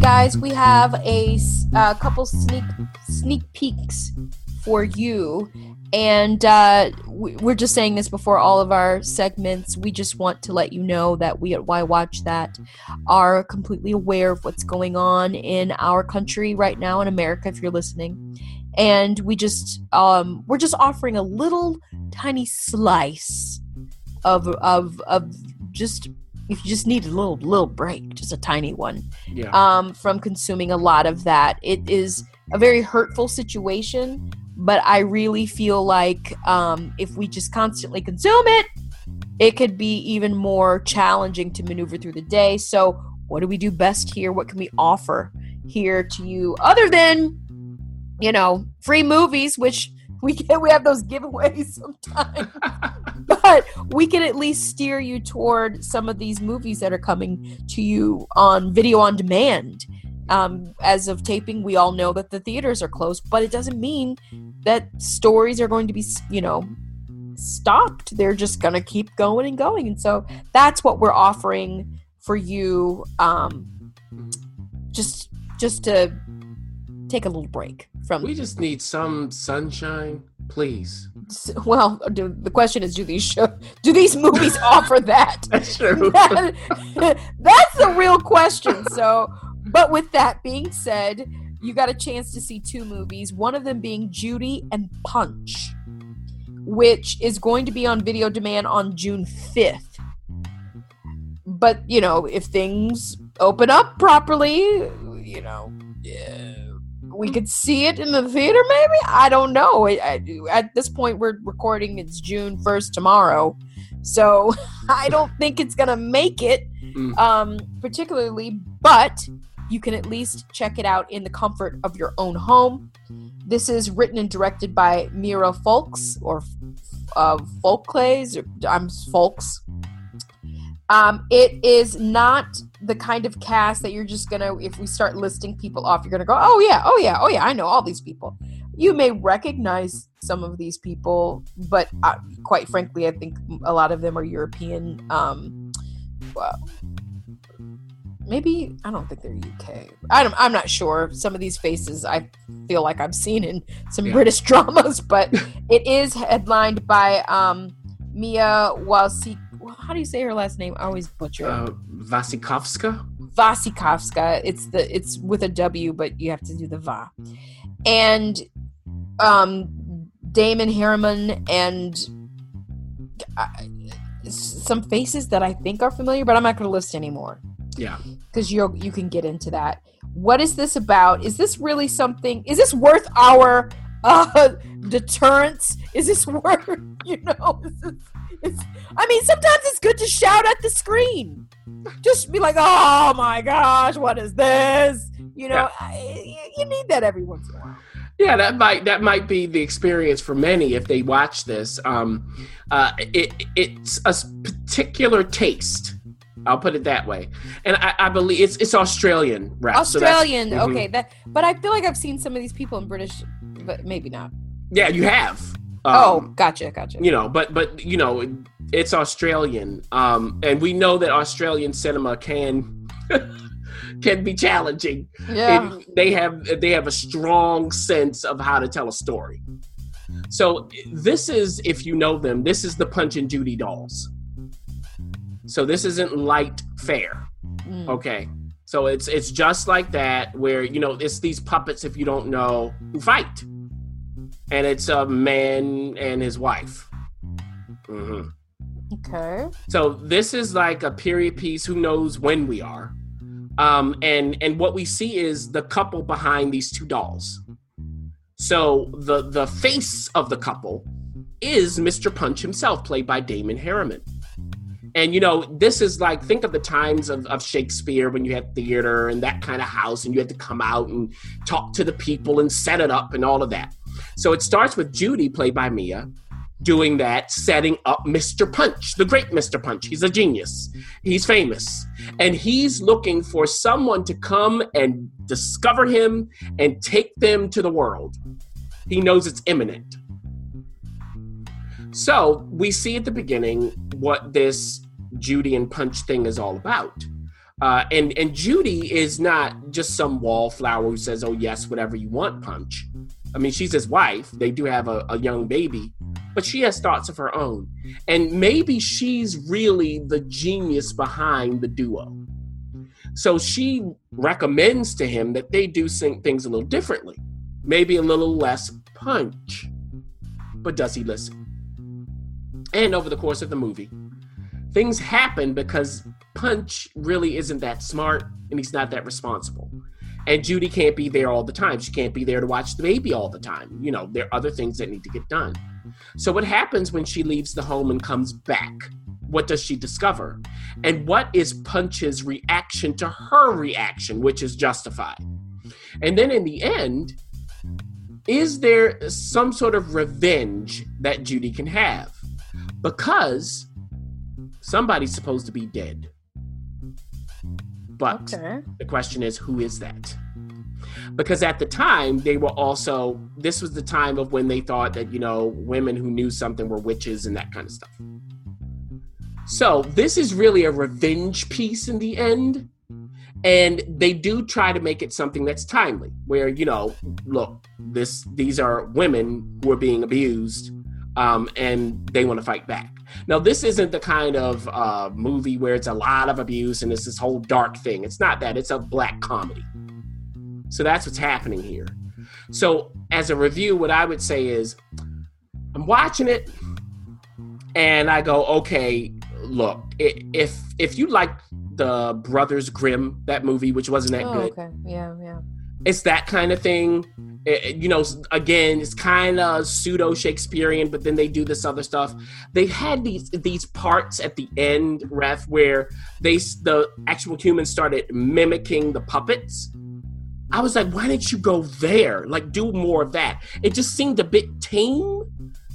Guys, we have a uh, couple sneak sneak peeks for you, and uh, we're just saying this before all of our segments. We just want to let you know that we at Why Watch That are completely aware of what's going on in our country right now in America. If you're listening, and we just um, we're just offering a little tiny slice of of of just you just need a little little break, just a tiny one, yeah. um, from consuming a lot of that. It is a very hurtful situation, but I really feel like um, if we just constantly consume it, it could be even more challenging to maneuver through the day. So, what do we do best here? What can we offer here to you other than, you know, free movies, which we get we have those giveaways sometimes. But we can at least steer you toward some of these movies that are coming to you on video on demand. Um, as of taping we all know that the theaters are closed but it doesn't mean that stories are going to be you know stopped. They're just gonna keep going and going. And so that's what we're offering for you um, just just to take a little break from. We just need some sunshine, please. Well, do, the question is, do these show, do these movies offer that? That's true. That, that's the real question. So, but with that being said, you got a chance to see two movies. One of them being Judy and Punch, which is going to be on video demand on June fifth. But you know, if things open up properly, you know. We could see it in the theater maybe? I don't know. I, I, at this point we're recording it's june 1st tomorrow. So i don't think it's gonna make it mm. um, particularly but you can at least check it out in the comfort of your own home. This is written and directed by Mirrah Foulkes or uh, folklays i'm folks. Um, it is not the kind of cast that you're just gonna, if we start listing people off, you're gonna go, oh yeah, oh yeah, oh yeah, I know all these people. You may recognize some of these people, but uh, quite frankly, I think a lot of them are European. Um, well, maybe I don't think they're UK. I am not sure. Some of these faces I feel like I've seen in some yeah. British dramas, but it is headlined by um, Mia Wasikowska how do you say her last name? I always butcher. Uh, Wasikowska. Wasikowska. It's the it's with a W, but you have to do the va. And um, Damon Herriman and uh, some faces that I think are familiar, but I'm not going to list anymore. Yeah, because you you can get into that. What is this about? Is this really something? Is this worth our uh, deterrence? Is this worth you know? It's, I mean, sometimes it's good to shout at the screen. Just be like, "Oh my gosh, what is this?" You know, yeah. I, you need that every once in a while. Yeah, that might that might be the experience for many if they watch this. Um, uh, it, it's a particular taste I'll put it that way. And I, I believe it's it's Australian rap. Australian, so mhm. okay. That, but I feel like I've seen some of these people in British, but maybe not. Yeah, you have. Um, oh, gotcha, gotcha. You know, but but you know, it's Australian, um, and we know that Australian cinema can can be challenging. Yeah, they have they have a strong sense of how to tell a story. So this is, if you know them, this is the Punch and Judy dolls. So this isn't light fare. Mm. Okay. So it's it's just like that where you know it's these puppets if you don't know who fight, and it's a man and his wife. Mm-hmm. Okay. So this is like a period piece. Who knows when we are? Um, and and what we see is the couple behind these two dolls. So the the face of the couple is Mr. Punch himself, played by Damon Herriman. And you know, this is like think of the times of, of Shakespeare when you had theater and that kind of house, and you had to come out and talk to the people and set it up and all of that. So it starts with Judy, played by Mia, doing that, setting up Mr. Punch, the great Mr. Punch. He's a genius. He's famous. And he's looking for someone to come and discover him and take them to the world. He knows it's imminent. So we see at the beginning what this Judy and Punch thing is all about. Uh, and and Judy is not just some wallflower who says, "Oh yes, whatever you want, Punch." I mean, she's his wife. They do have a, a young baby, but she has thoughts of her own, and maybe she's really the genius behind the duo. So she recommends to him that they do things a little differently, maybe a little less punch. But does he listen? And over the course of the movie, things happen because Punch really isn't that smart and he's not that responsible. And Judy can't be there all the time. She can't be there to watch the baby all the time. You know, there are other things that need to get done. So, what happens when she leaves the home and comes back? What does she discover? And what is Punch's reaction to her reaction, which is justified? And then in the end, is there some sort of revenge that Judy can have? Because somebody's supposed to be dead. But okay. the question is, who is that? Because at the time, they were also, this was the time of when they thought that, you know, women who knew something were witches and that kind of stuff. So this is really a revenge piece in the end. And they do try to make it something that's timely, where, you know, look, this these are women who are being abused um, and they want to fight back. Now, this isn't the kind of uh, movie where it's a lot of abuse and it's this whole dark thing. It's not that. It's a black comedy. So that's what's happening here. So, as a review, what I would say is I'm watching it and I go, okay, look, if if you like the Brothers Grimm, that movie, which wasn't that oh, good. Okay. Yeah, yeah. It's that kind of thing it, you know, again, it's kind of pseudo Shakespearean, but then they do this other stuff. They had these these parts at the end, ref, where they the actual humans started mimicking the puppets. I was like, why didn't you go there? Like, do more of that. It just seemed a bit tame,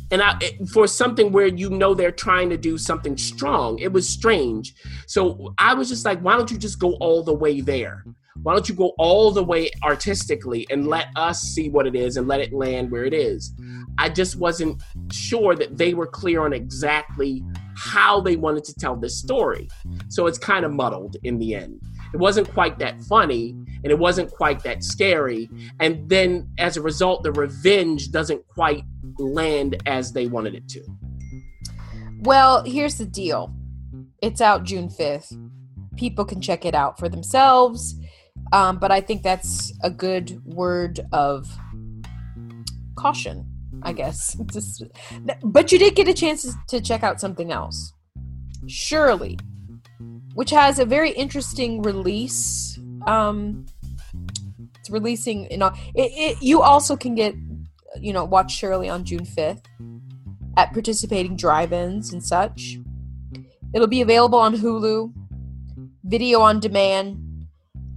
and I it, for something where you know they're trying to do something strong, it was strange. So I was just like, why don't you just go all the way there? Why don't you go all the way artistically and let us see what it is and let it land where it is? I just wasn't sure that they were clear on exactly how they wanted to tell this story. So it's kind of muddled in the end. It wasn't quite that funny and it wasn't quite that scary. And then as a result the revenge doesn't quite land as they wanted it to. Well here's the deal. It's out june 5th people can check it out for themselves um, but I think that's a good word of caution, I guess. but you did get a chance to check out something else. Shirley, which has a very interesting release. Um, it's releasing, you know, it, it, you also can get, you know, watch Shirley on June 5th at participating drive ins and such. It'll be available on Hulu, video on demand,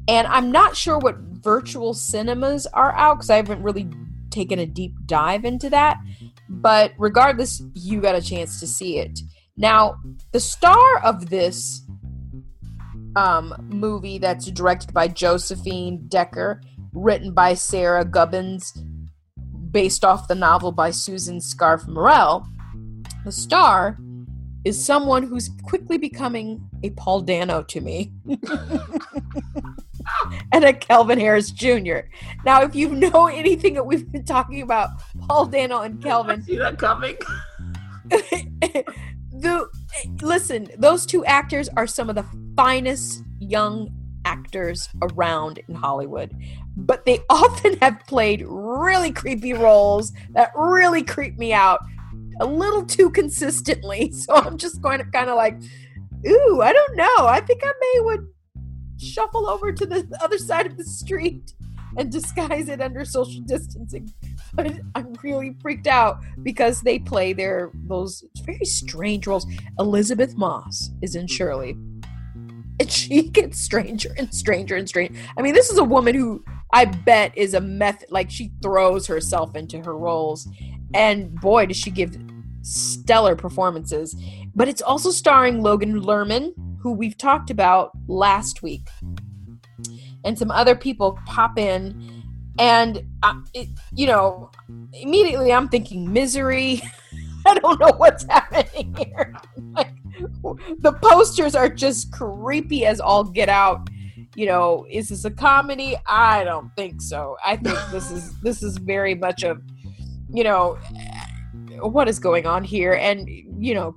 and I'm not sure what virtual cinemas are out because I haven't really taken a deep dive into that. But regardless, you got a chance to see it. Now, the star of this um, movie that's directed by Josephine Decker, written by Sarah Gubbins, based off the novel by Susan Scarf Merrell. The star is someone who's quickly becoming a Paul Dano to me. and a Kelvin Harris Jr. Now, if you know anything that we've been talking about, Paul Dano and Kelvin. See that coming? the listen, those two actors are some of the finest young actors around in Hollywood. But they often have played really creepy roles that really creep me out a little too consistently. So I'm just going to kind of like, ooh, I don't know. I think I may would shuffle over to the other side of the street and disguise it under social distancing. But I'm really freaked out because they play their those very strange roles. Elisabeth Moss is in Shirley. And she gets stranger and stranger and stranger. I mean, this is a woman who I bet is a method like she throws herself into her roles. And boy, does she give stellar performances. But it's also starring Logan Lerman, who we've talked about last week. And some other people pop in. And, uh, it, you know, immediately I'm thinking misery. I don't know what's happening here. like, the posters are just creepy as all get out. You know, is this a comedy? I don't think so. I think this is this is very much a, you know, what is going on here? And you know,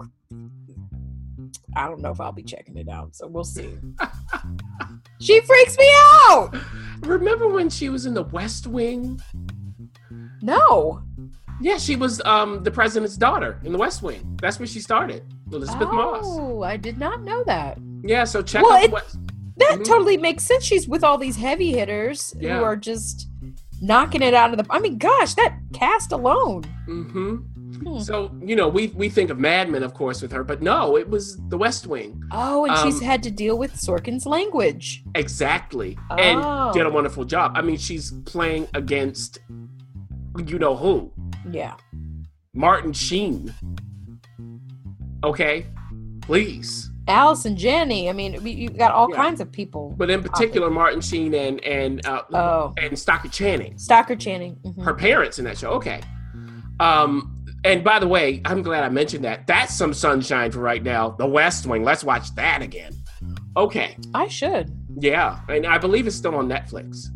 I don't know if I'll be checking it out, so we'll see. she freaks me out. Remember when she was in the West Wing? No. Yeah, she was um, the president's daughter in the West Wing. That's where she started, Elisabeth oh, Moss. Oh, I did not know that. Yeah, so check well, out it, West. That Mhm. totally makes sense. She's with all these heavy hitters Yeah. who are just knocking it out of the. I mean, gosh, that cast alone. hmm Hmm. So you know, we we think of Mad Men, of course, with her, but no, it was the West Wing. Oh, and she's Um, had to deal with Sorkin's language. Exactly, Oh. and did a wonderful job. I mean, she's playing against you know who, Yeah. Martin Sheen. Okay, please. Allison Janney. I mean, we- you got all Yeah. kinds of people. But in particular, Martin Sheen and and uh, Oh. and Stockard Channing, Stockard Channing. mhm. her parents in that show. Okay. Um, and by the way, I'm glad I mentioned that. That's some sunshine for right now. The West Wing. Let's watch that again. Okay. I should. Yeah, and I believe it's still on Netflix.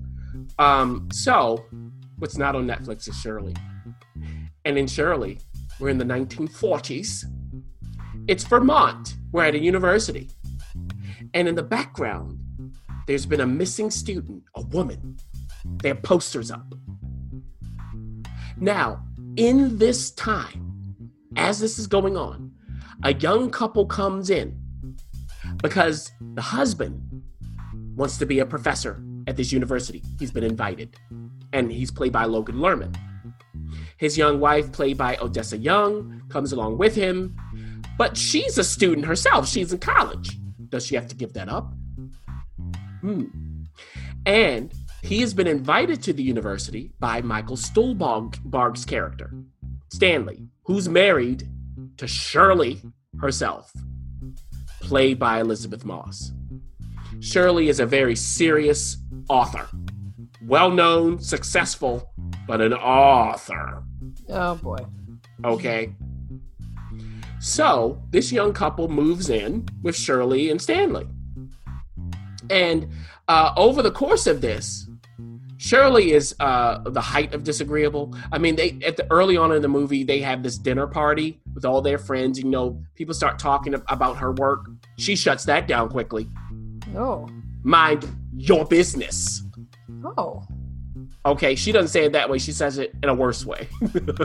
Um, so what's not on Netflix is Shirley. And in Shirley, we're in the 1940s. It's Vermont. We're at a university. And in the background, there's been a missing student, a woman. They have posters up. Now, in this time, as this is going on, a young couple comes in because the husband wants to be a professor at this university. He's been invited, and he's played by Logan Lerman. His young wife, played by Odessa Young, comes along with him, but she's a student herself. She's in college. Does she have to give that up? Hmm. And he has been invited to the university by Michael Stuhlbarg's character, Stanley, who's married to Shirley herself, played by Elisabeth Moss. Shirley is a very serious author, well known, successful, but an author. Oh boy. Okay. So this young couple moves in with Shirley and Stanley. And uh, over the course of this, Shirley is uh, the height of disagreeable. I mean, they at the early on in the movie, they have this dinner party with all their friends. You know, people start talking about her work. She shuts that down quickly. Oh. Mind your business. Oh. Okay, she doesn't say it that way. She says it in a worse way.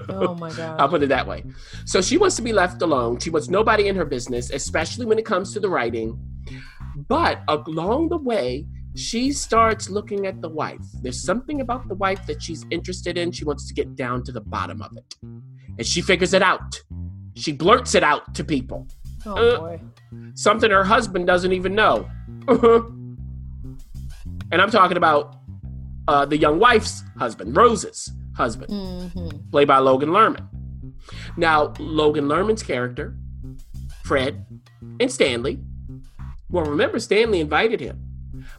Oh my god. I'll put it that way. So she wants to be left alone. She wants nobody in her business, especially when it comes to the writing. But along the way, she starts looking at the wife. There's something about the wife that she's interested in. She wants to get down to the bottom of it. And she figures it out. She blurts it out to people. Oh uh, boy. Something her husband doesn't even know. and I'm talking about uh, the young wife's husband, Rose's husband hmm played by Logan Lerman. Now, Logan Lerman's character, Fred and Stanley, Well, remember, Stanley invited him.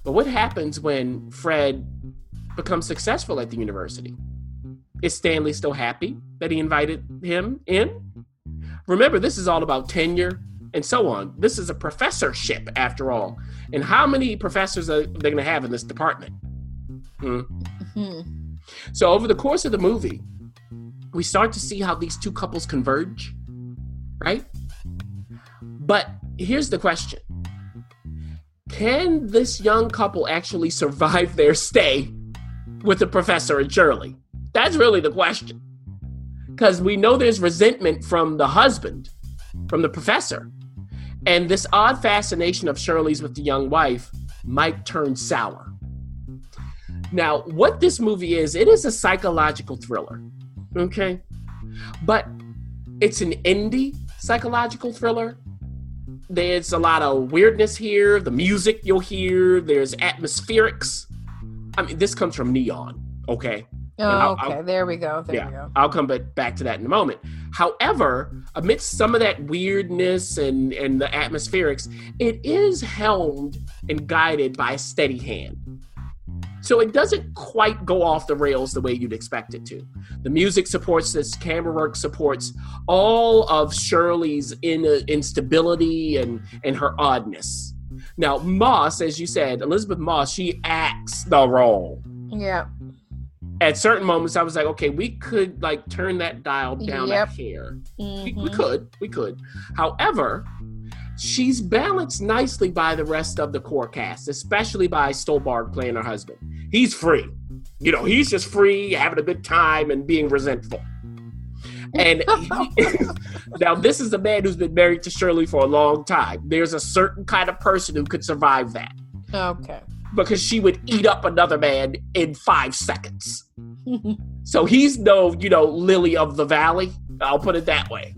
But what happens when Fred becomes successful at the university? Is Stanley still happy that he invited him in? Remember, this is all about tenure and so on. This is a professorship, after all. And how many professors are they going to have in this department? Hmm. Mm-hmm. So, over the course of the movie, we start to see how these two couples converge, right? But here's the question Can this young couple actually survive their stay with the professor and Shirley? That's really the question. Because we know there's resentment from the husband, from the professor. And this odd fascination of Shirley's with the young wife might turn sour. Now, what this movie is, it is a psychological thriller. Okay? But it's an indie psychological thriller. There's a lot of weirdness here. The music you'll hear, there's atmospherics. I mean, this comes from Neon, okay? Oh, I'll, okay. I'll, there we go. There yeah, we go. I'll come back to that in a moment. However, amidst some of that weirdness and, and the atmospherics, it is helmed and guided by a steady hand. So it doesn't quite go off the rails the way you'd expect it to. The music supports this, camera work supports all of Shirley's in, uh, instability and, and her oddness. Now, Moss, as you said, Elisabeth Moss, she acts the role. Yeah. At certain moments, I was like, okay, we could like turn that dial down yep. a hair. Mm-hmm. We, we mm-hmm. could, we could. However, she's balanced nicely by the rest of the core cast, especially by Stuhlbarg playing her husband. He's free. You know, he's just free, having a good time and being resentful. And now, this is a man who's been married to Shirley for a long time. There's a certain kind of person who could survive that. Okay. Because she would eat up another man in five seconds. so he's no, you know, lily of the valley. I'll put it that way.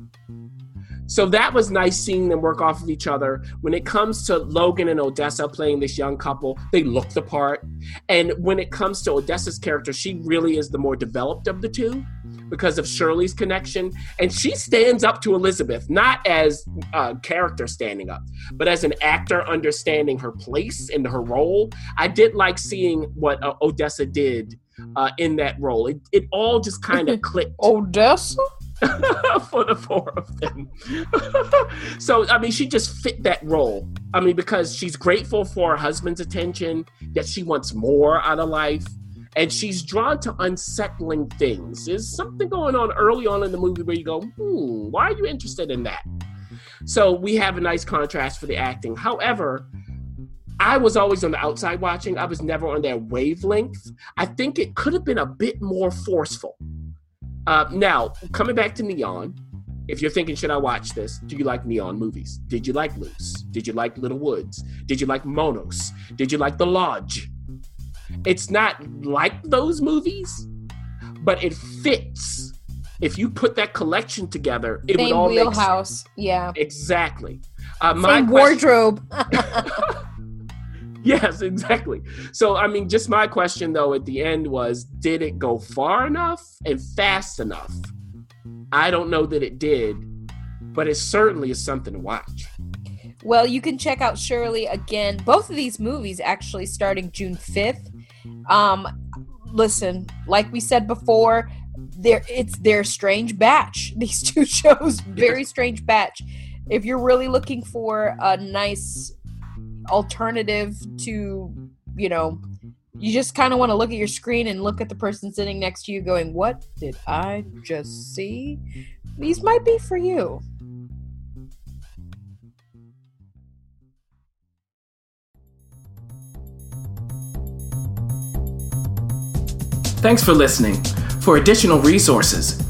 So that was nice seeing them work off of each other. When it comes to Logan and Odessa playing this young couple, they look the part. And when it comes to Odessa's character, she really is the more developed of the two because of Shirley's connection. And she stands up to Elisabeth, not as a character standing up, but as an actor understanding her place and her role. I did like seeing what uh, Odessa did uh, in that role. It, it all just kind of clicked. Odessa? for the four of them. so, I mean, she just fit that role. I mean, because she's grateful for her husband's attention, yet she wants more out of life. And she's drawn to unsettling things. There's something going on early on in the movie where you go, hmm, why are you interested in that? So we have a nice contrast for the acting. However, I was always on the outside watching. I was never on their wavelength. I think it could have been a bit more forceful. Uh, now, coming back to Neon, if you're thinking, should I watch this? Do you like Neon movies? Did you like Luce? Did you like Little Woods? Did you like Monos? Did you like The Lodge? It's not like those movies, but it fits. If you put that collection together, it Same would all wheelhouse. Make yeah, exactly. Uh, Same wardrobe. yes, exactly. So, I mean, just my question though at the end was did it go far enough and fast enough? I don't know that it did, but it certainly is something to watch. Well, you can check out Shirley again. Both of these movies actually starting June 5th. Um, listen, like we said before, there it's their strange batch. These two shows, very strange batch. If you're really looking for a nice alternative to, you know, you just kind of want to look at your screen and look at the person sitting next to you going, What did I just see? These might be for you. Thanks for listening. For additional resources,